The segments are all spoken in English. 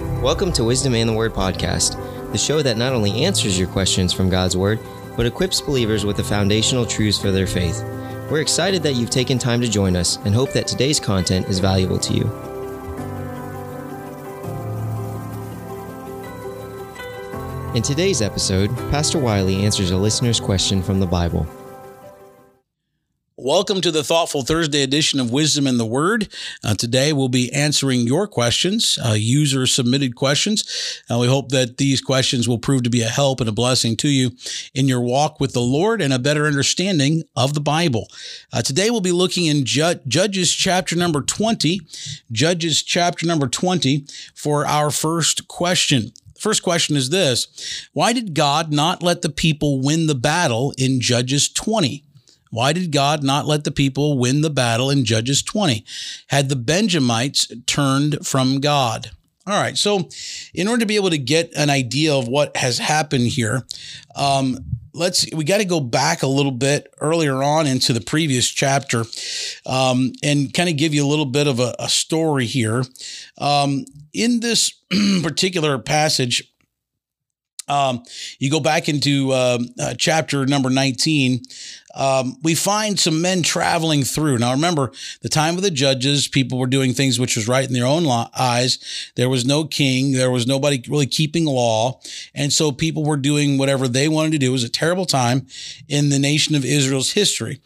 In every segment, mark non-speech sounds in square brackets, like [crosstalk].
Welcome to Wisdom and the Word podcast, the show that not only answers your questions from God's Word, but equips believers with the foundational truths for their faith. We're excited that you've taken time to join us and hope that today's content is valuable to you. In today's episode, Pastor Wiley answers a listener's question from the Bible. Welcome to the Thoughtful Thursday edition of Wisdom in the Word. Uh, today we'll be answering your questions, uh, user submitted questions. Uh, we hope that these questions will prove to be a help and a blessing to you in your walk with the Lord and a better understanding of the Bible. Uh, today we'll be looking in Ju- Judges chapter number 20, Judges chapter number 20 for our first question. First question is this Why did God not let the people win the battle in Judges 20? Why did God not let the people win the battle in Judges 20? Had the Benjamites turned from God? All right. So, in order to be able to get an idea of what has happened here, um, let's we got to go back a little bit earlier on into the previous chapter um, and kind of give you a little bit of a, a story here. Um, in this [clears throat] particular passage, um, you go back into uh, uh, chapter number 19, um, we find some men traveling through. Now, remember, the time of the judges, people were doing things which was right in their own eyes. There was no king, there was nobody really keeping law. And so people were doing whatever they wanted to do. It was a terrible time in the nation of Israel's history.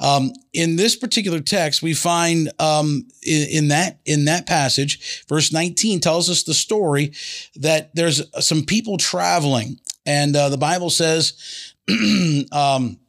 Um, in this particular text, we find um, in, in, that in that passage, verse 19 tells us the story that there's some people traveling, and uh, the Bible says. [clears throat] um,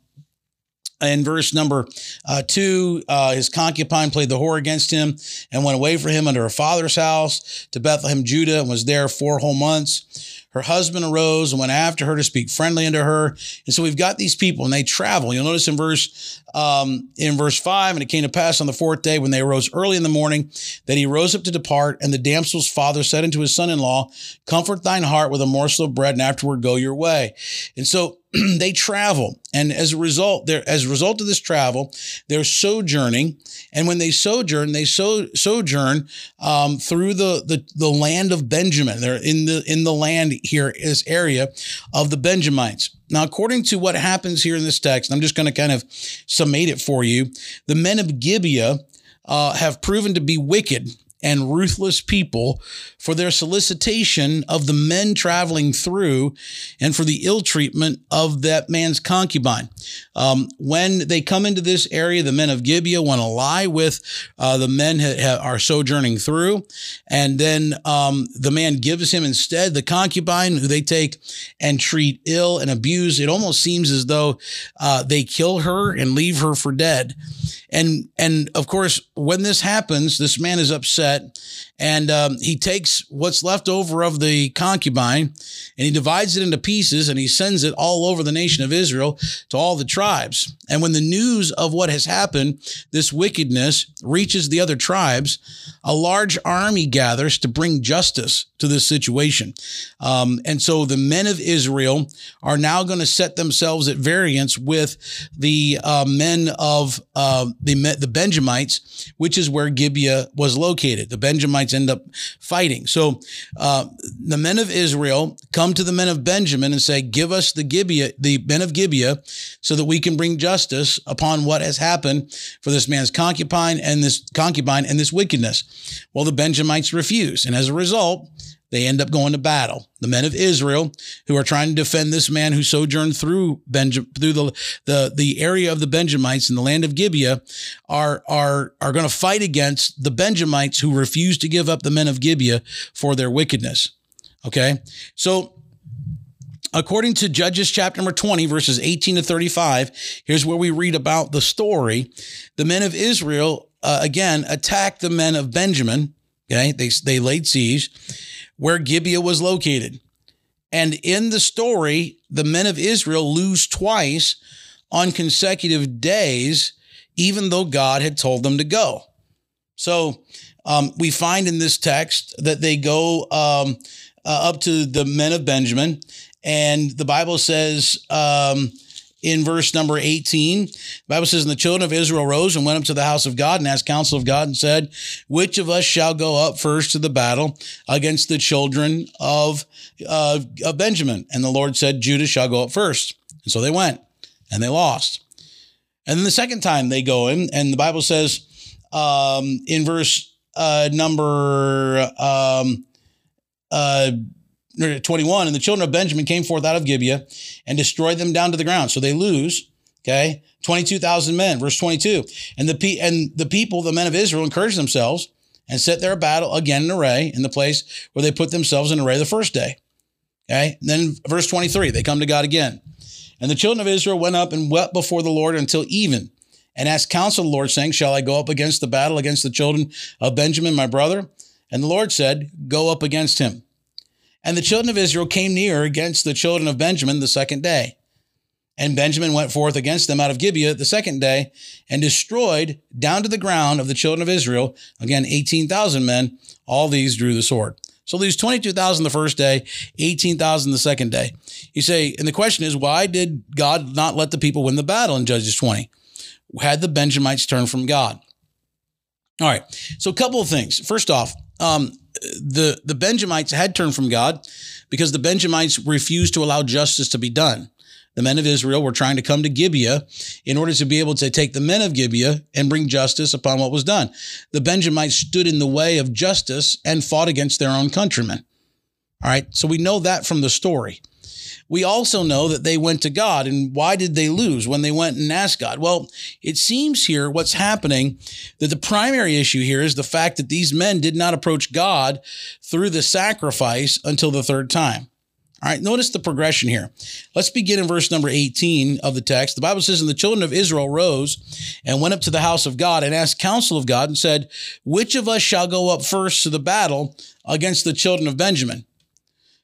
in verse number uh, two, uh, his concubine played the whore against him and went away from him under her father's house to Bethlehem, Judah, and was there four whole months her husband arose and went after her to speak friendly unto her. And so we've got these people and they travel. You'll notice in verse, um, in verse five, and it came to pass on the fourth day when they arose early in the morning that he rose up to depart. And the damsel's father said unto his son-in-law, comfort thine heart with a morsel of bread and afterward go your way. And so [clears throat] they travel. And as a result, they're, as a result of this travel, they're sojourning. And when they sojourn, they so, sojourn um, through the, the, the land of Benjamin. They're in the, in the land here, this area of the Benjamites. Now, according to what happens here in this text, I'm just going to kind of summate it for you. The men of Gibeah uh, have proven to be wicked and ruthless people for their solicitation of the men traveling through and for the ill treatment of that man's concubine. Um, when they come into this area, the men of Gibeah want to lie with uh, the men that are sojourning through. And then um, the man gives him instead the concubine who they take and treat ill and abuse. It almost seems as though uh, they kill her and leave her for dead. And, and of course, when this happens, this man is upset that and um, he takes what's left over of the concubine and he divides it into pieces and he sends it all over the nation of Israel to all the tribes. And when the news of what has happened, this wickedness reaches the other tribes, a large army gathers to bring justice to this situation. Um, and so the men of Israel are now going to set themselves at variance with the uh, men of uh, the, the Benjamites, which is where Gibeah was located. The Benjamites end up fighting. So uh, the men of Israel come to the men of Benjamin and say, "Give us the Gibeah, the men of Gibeah, so that we can bring justice upon what has happened for this man's concubine and this concubine and this wickedness." Well, the Benjamites refuse, and as a result, they end up going to battle. The men of Israel, who are trying to defend this man who sojourned through through the, the the area of the Benjamites in the land of Gibeah, are are are going to fight against the Benjamites who refuse to give up the men of Gibeah for their wickedness. Okay, so According to Judges chapter number 20, verses 18 to 35, here's where we read about the story. The men of Israel, uh, again, attacked the men of Benjamin. Okay, they, they laid siege where Gibeah was located. And in the story, the men of Israel lose twice on consecutive days, even though God had told them to go. So um, we find in this text that they go um, uh, up to the men of Benjamin, and the Bible says um, in verse number 18. The Bible says, And the children of Israel rose and went up to the house of God and asked counsel of God and said, Which of us shall go up first to the battle against the children of, uh, of Benjamin? And the Lord said, Judah shall go up first. And so they went and they lost. And then the second time they go in, and the Bible says um, in verse uh, number um, uh, 21, and the children of Benjamin came forth out of Gibeah and destroyed them down to the ground. So they lose. Okay, 22,000 men, verse 22. And the, pe- and the people, the men of Israel, encouraged themselves and set their battle again in array in the place where they put themselves in array the first day. Okay, and then verse 23, they come to God again. And the children of Israel went up and wept before the Lord until even and asked counsel the Lord, saying, Shall I go up against the battle against the children of Benjamin, my brother? And the Lord said, Go up against him. And the children of Israel came near against the children of Benjamin the second day. And Benjamin went forth against them out of Gibeah the second day and destroyed down to the ground of the children of Israel, again, 18,000 men. All these drew the sword. So these 22,000 the first day, 18,000 the second day. You say, and the question is, why did God not let the people win the battle in Judges 20? Had the Benjamites turned from God? All right. So a couple of things. First off, um, the the Benjamites had turned from God because the Benjamites refused to allow justice to be done. The men of Israel were trying to come to Gibeah in order to be able to take the men of Gibeah and bring justice upon what was done. The Benjamites stood in the way of justice and fought against their own countrymen. All right, so we know that from the story. We also know that they went to God. And why did they lose when they went and asked God? Well, it seems here what's happening that the primary issue here is the fact that these men did not approach God through the sacrifice until the third time. All right, notice the progression here. Let's begin in verse number 18 of the text. The Bible says, And the children of Israel rose and went up to the house of God and asked counsel of God and said, Which of us shall go up first to the battle against the children of Benjamin?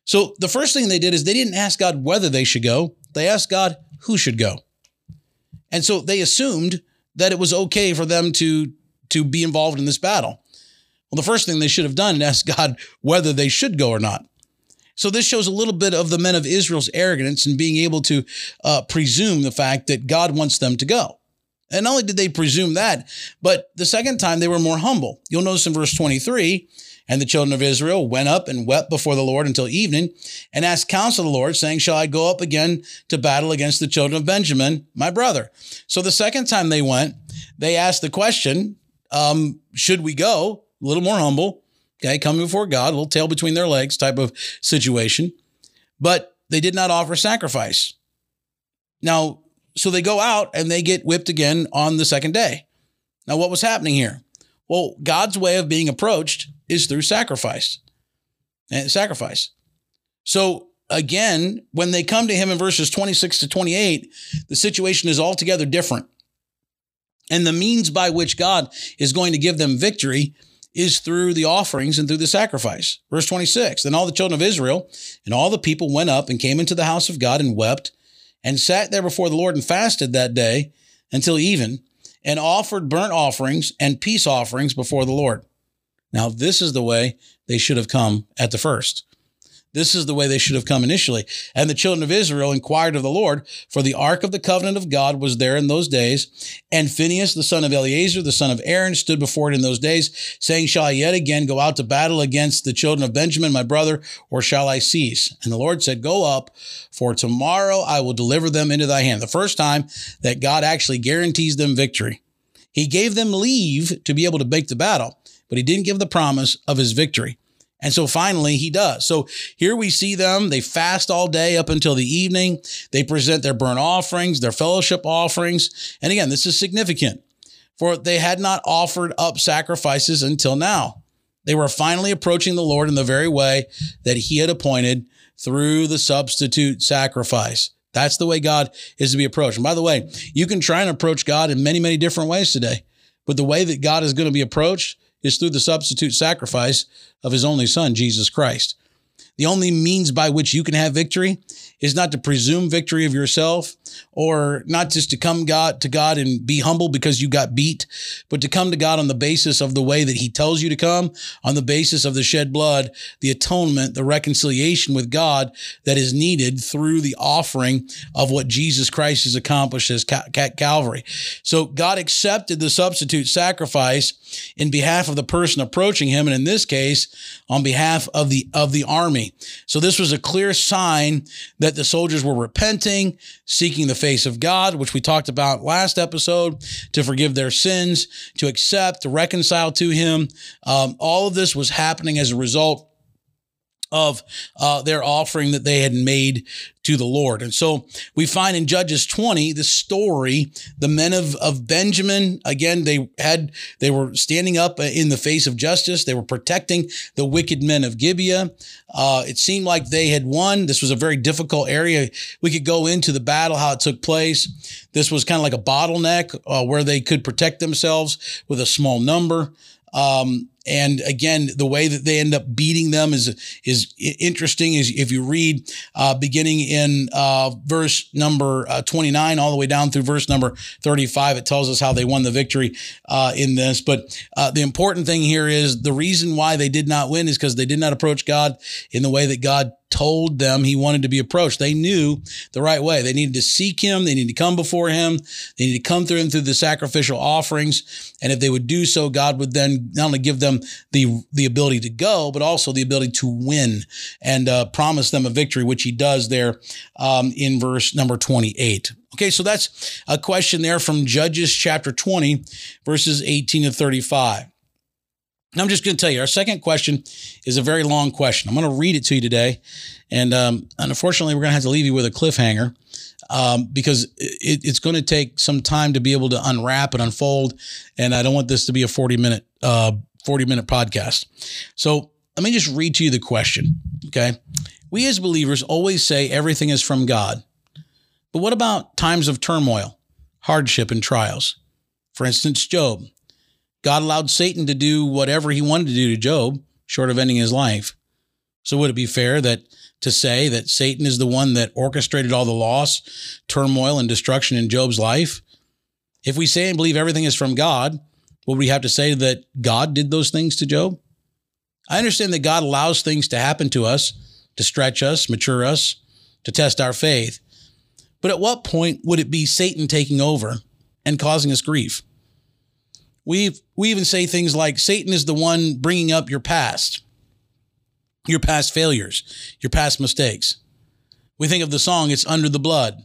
So the first thing they did is they didn't ask God whether they should go, they asked God who should go. And so they assumed that it was okay for them to, to be involved in this battle. Well, the first thing they should have done is ask God whether they should go or not. So this shows a little bit of the men of Israel's arrogance and being able to uh, presume the fact that God wants them to go. And not only did they presume that, but the second time they were more humble. You'll notice in verse 23, and the children of Israel went up and wept before the Lord until evening and asked counsel of the Lord, saying, Shall I go up again to battle against the children of Benjamin, my brother? So the second time they went, they asked the question, um, Should we go? A little more humble, okay, coming before God, a little tail between their legs type of situation. But they did not offer sacrifice. Now, so they go out and they get whipped again on the second day. Now, what was happening here? Well, God's way of being approached is through sacrifice. And sacrifice. So again, when they come to him in verses 26 to 28, the situation is altogether different. And the means by which God is going to give them victory is through the offerings and through the sacrifice. Verse 26 Then all the children of Israel and all the people went up and came into the house of God and wept and sat there before the Lord and fasted that day until even and offered burnt offerings and peace offerings before the Lord. Now, this is the way they should have come at the first. This is the way they should have come initially. And the children of Israel inquired of the Lord, for the ark of the covenant of God was there in those days. And Phinehas, the son of Eleazar, the son of Aaron, stood before it in those days, saying, Shall I yet again go out to battle against the children of Benjamin, my brother, or shall I cease? And the Lord said, Go up, for tomorrow I will deliver them into thy hand. The first time that God actually guarantees them victory. He gave them leave to be able to make the battle, but he didn't give the promise of his victory. And so finally he does. So here we see them. They fast all day up until the evening. They present their burnt offerings, their fellowship offerings. And again, this is significant for they had not offered up sacrifices until now. They were finally approaching the Lord in the very way that he had appointed through the substitute sacrifice. That's the way God is to be approached. And by the way, you can try and approach God in many, many different ways today. But the way that God is going to be approached is through the substitute sacrifice of his only son, Jesus Christ. The only means by which you can have victory is not to presume victory of yourself or not just to come God to God and be humble because you got beat, but to come to God on the basis of the way that he tells you to come, on the basis of the shed blood, the atonement, the reconciliation with God that is needed through the offering of what Jesus Christ has accomplished as Calvary. So God accepted the substitute sacrifice in behalf of the person approaching him and in this case on behalf of the of the army. So this was a clear sign that the soldiers were repenting, seeking the face of God, which we talked about last episode, to forgive their sins, to accept, to reconcile to Him. Um, all of this was happening as a result of uh, their offering that they had made to the Lord. And so we find in Judges 20 the story, the men of, of Benjamin, again, they had, they were standing up in the face of justice. They were protecting the wicked men of Gibeah. Uh, it seemed like they had won. This was a very difficult area. We could go into the battle, how it took place. This was kind of like a bottleneck uh, where they could protect themselves with a small number. Um, and again, the way that they end up beating them is is interesting. Is if you read uh, beginning in uh, verse number uh, 29 all the way down through verse number 35, it tells us how they won the victory uh, in this. But uh, the important thing here is the reason why they did not win is because they did not approach God in the way that God told them he wanted to be approached. They knew the right way. They needed to seek him. They needed to come before him. They needed to come through him through the sacrificial offerings. And if they would do so, God would then not only give them the, the ability to go, but also the ability to win and uh, promise them a victory, which he does there um, in verse number 28. Okay, so that's a question there from Judges chapter 20, verses 18 to 35. I'm just going to tell you, our second question is a very long question. I'm going to read it to you today. And, um, unfortunately, we're going to have to leave you with a cliffhanger um, because it, it's going to take some time to be able to unwrap and unfold. And I don't want this to be a 40 minute, uh, 40 minute podcast. So let me just read to you the question. Okay. We as believers always say everything is from God. But what about times of turmoil, hardship, and trials? For instance, Job. God allowed Satan to do whatever he wanted to do to Job, short of ending his life. So would it be fair that to say that Satan is the one that orchestrated all the loss, turmoil, and destruction in Job's life? If we say and believe everything is from God, would we have to say that God did those things to Job? I understand that God allows things to happen to us to stretch us, mature us, to test our faith. But at what point would it be Satan taking over and causing us grief? We we even say things like Satan is the one bringing up your past, your past failures, your past mistakes. We think of the song "It's Under the Blood,"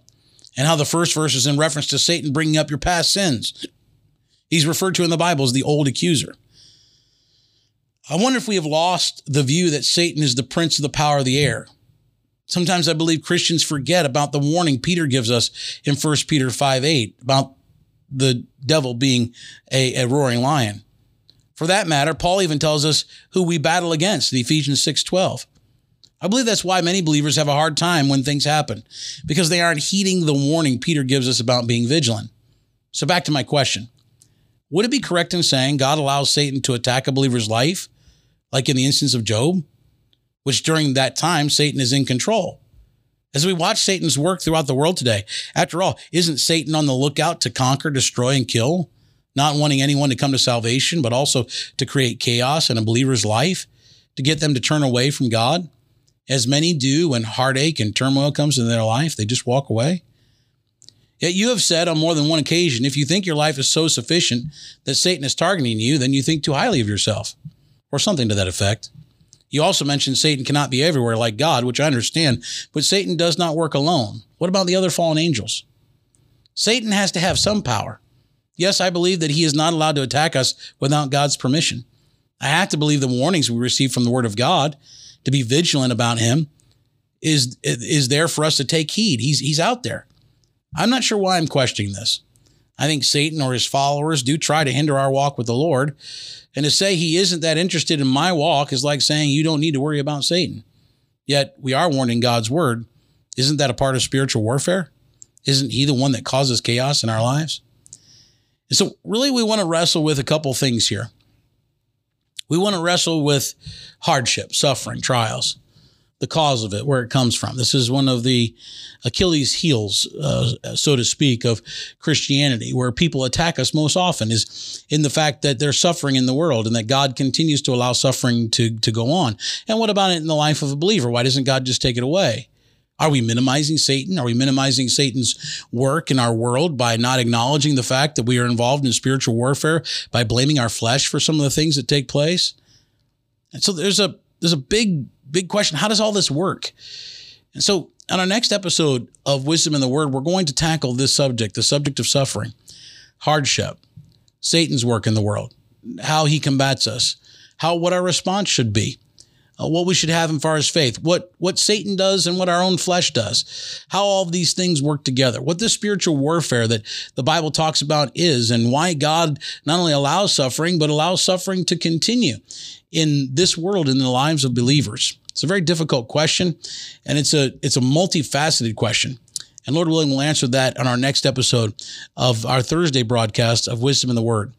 and how the first verse is in reference to Satan bringing up your past sins. He's referred to in the Bible as the old accuser. I wonder if we have lost the view that Satan is the prince of the power of the air. Sometimes I believe Christians forget about the warning Peter gives us in 1 Peter 5 8 about the devil being a, a roaring lion. For that matter, Paul even tells us who we battle against in Ephesians 6:12. I believe that's why many believers have a hard time when things happen, because they aren't heeding the warning Peter gives us about being vigilant. So back to my question. Would it be correct in saying God allows Satan to attack a believer's life, like in the instance of Job, which during that time Satan is in control? As we watch Satan's work throughout the world today, after all, isn't Satan on the lookout to conquer, destroy, and kill? Not wanting anyone to come to salvation, but also to create chaos in a believer's life, to get them to turn away from God? As many do when heartache and turmoil comes into their life, they just walk away. Yet you have said on more than one occasion if you think your life is so sufficient that Satan is targeting you, then you think too highly of yourself, or something to that effect. You also mentioned Satan cannot be everywhere like God, which I understand, but Satan does not work alone. What about the other fallen angels? Satan has to have some power. Yes, I believe that he is not allowed to attack us without God's permission. I have to believe the warnings we receive from the word of God to be vigilant about him is, is there for us to take heed. He's, he's out there. I'm not sure why I'm questioning this. I think Satan or his followers do try to hinder our walk with the Lord. And to say he isn't that interested in my walk is like saying you don't need to worry about Satan. Yet we are warned in God's word. Isn't that a part of spiritual warfare? Isn't he the one that causes chaos in our lives? And so, really, we want to wrestle with a couple things here. We want to wrestle with hardship, suffering, trials. The cause of it, where it comes from. This is one of the Achilles' heels, uh, so to speak, of Christianity, where people attack us most often is in the fact that there's suffering in the world and that God continues to allow suffering to, to go on. And what about it in the life of a believer? Why doesn't God just take it away? Are we minimizing Satan? Are we minimizing Satan's work in our world by not acknowledging the fact that we are involved in spiritual warfare, by blaming our flesh for some of the things that take place? And so there's a there's a big big question. How does all this work? And so on our next episode of Wisdom in the Word, we're going to tackle this subject, the subject of suffering, hardship, Satan's work in the world, how he combats us, how what our response should be uh, what we should have in far as faith, what what Satan does and what our own flesh does, how all of these things work together, what the spiritual warfare that the Bible talks about is, and why God not only allows suffering but allows suffering to continue in this world in the lives of believers. It's a very difficult question, and it's a it's a multifaceted question. And Lord willing, we'll answer that on our next episode of our Thursday broadcast of Wisdom in the Word.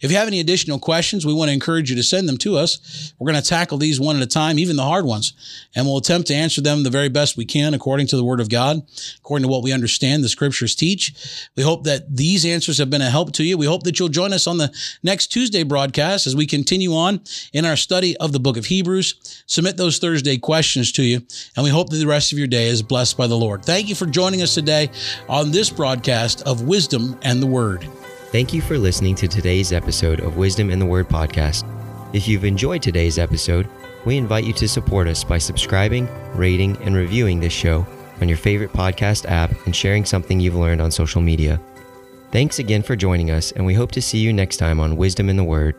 If you have any additional questions, we want to encourage you to send them to us. We're going to tackle these one at a time, even the hard ones, and we'll attempt to answer them the very best we can according to the Word of God, according to what we understand the Scriptures teach. We hope that these answers have been a help to you. We hope that you'll join us on the next Tuesday broadcast as we continue on in our study of the book of Hebrews. Submit those Thursday questions to you, and we hope that the rest of your day is blessed by the Lord. Thank you for joining us today on this broadcast of Wisdom and the Word. Thank you for listening to today's episode of Wisdom in the Word podcast. If you've enjoyed today's episode, we invite you to support us by subscribing, rating, and reviewing this show on your favorite podcast app and sharing something you've learned on social media. Thanks again for joining us, and we hope to see you next time on Wisdom in the Word.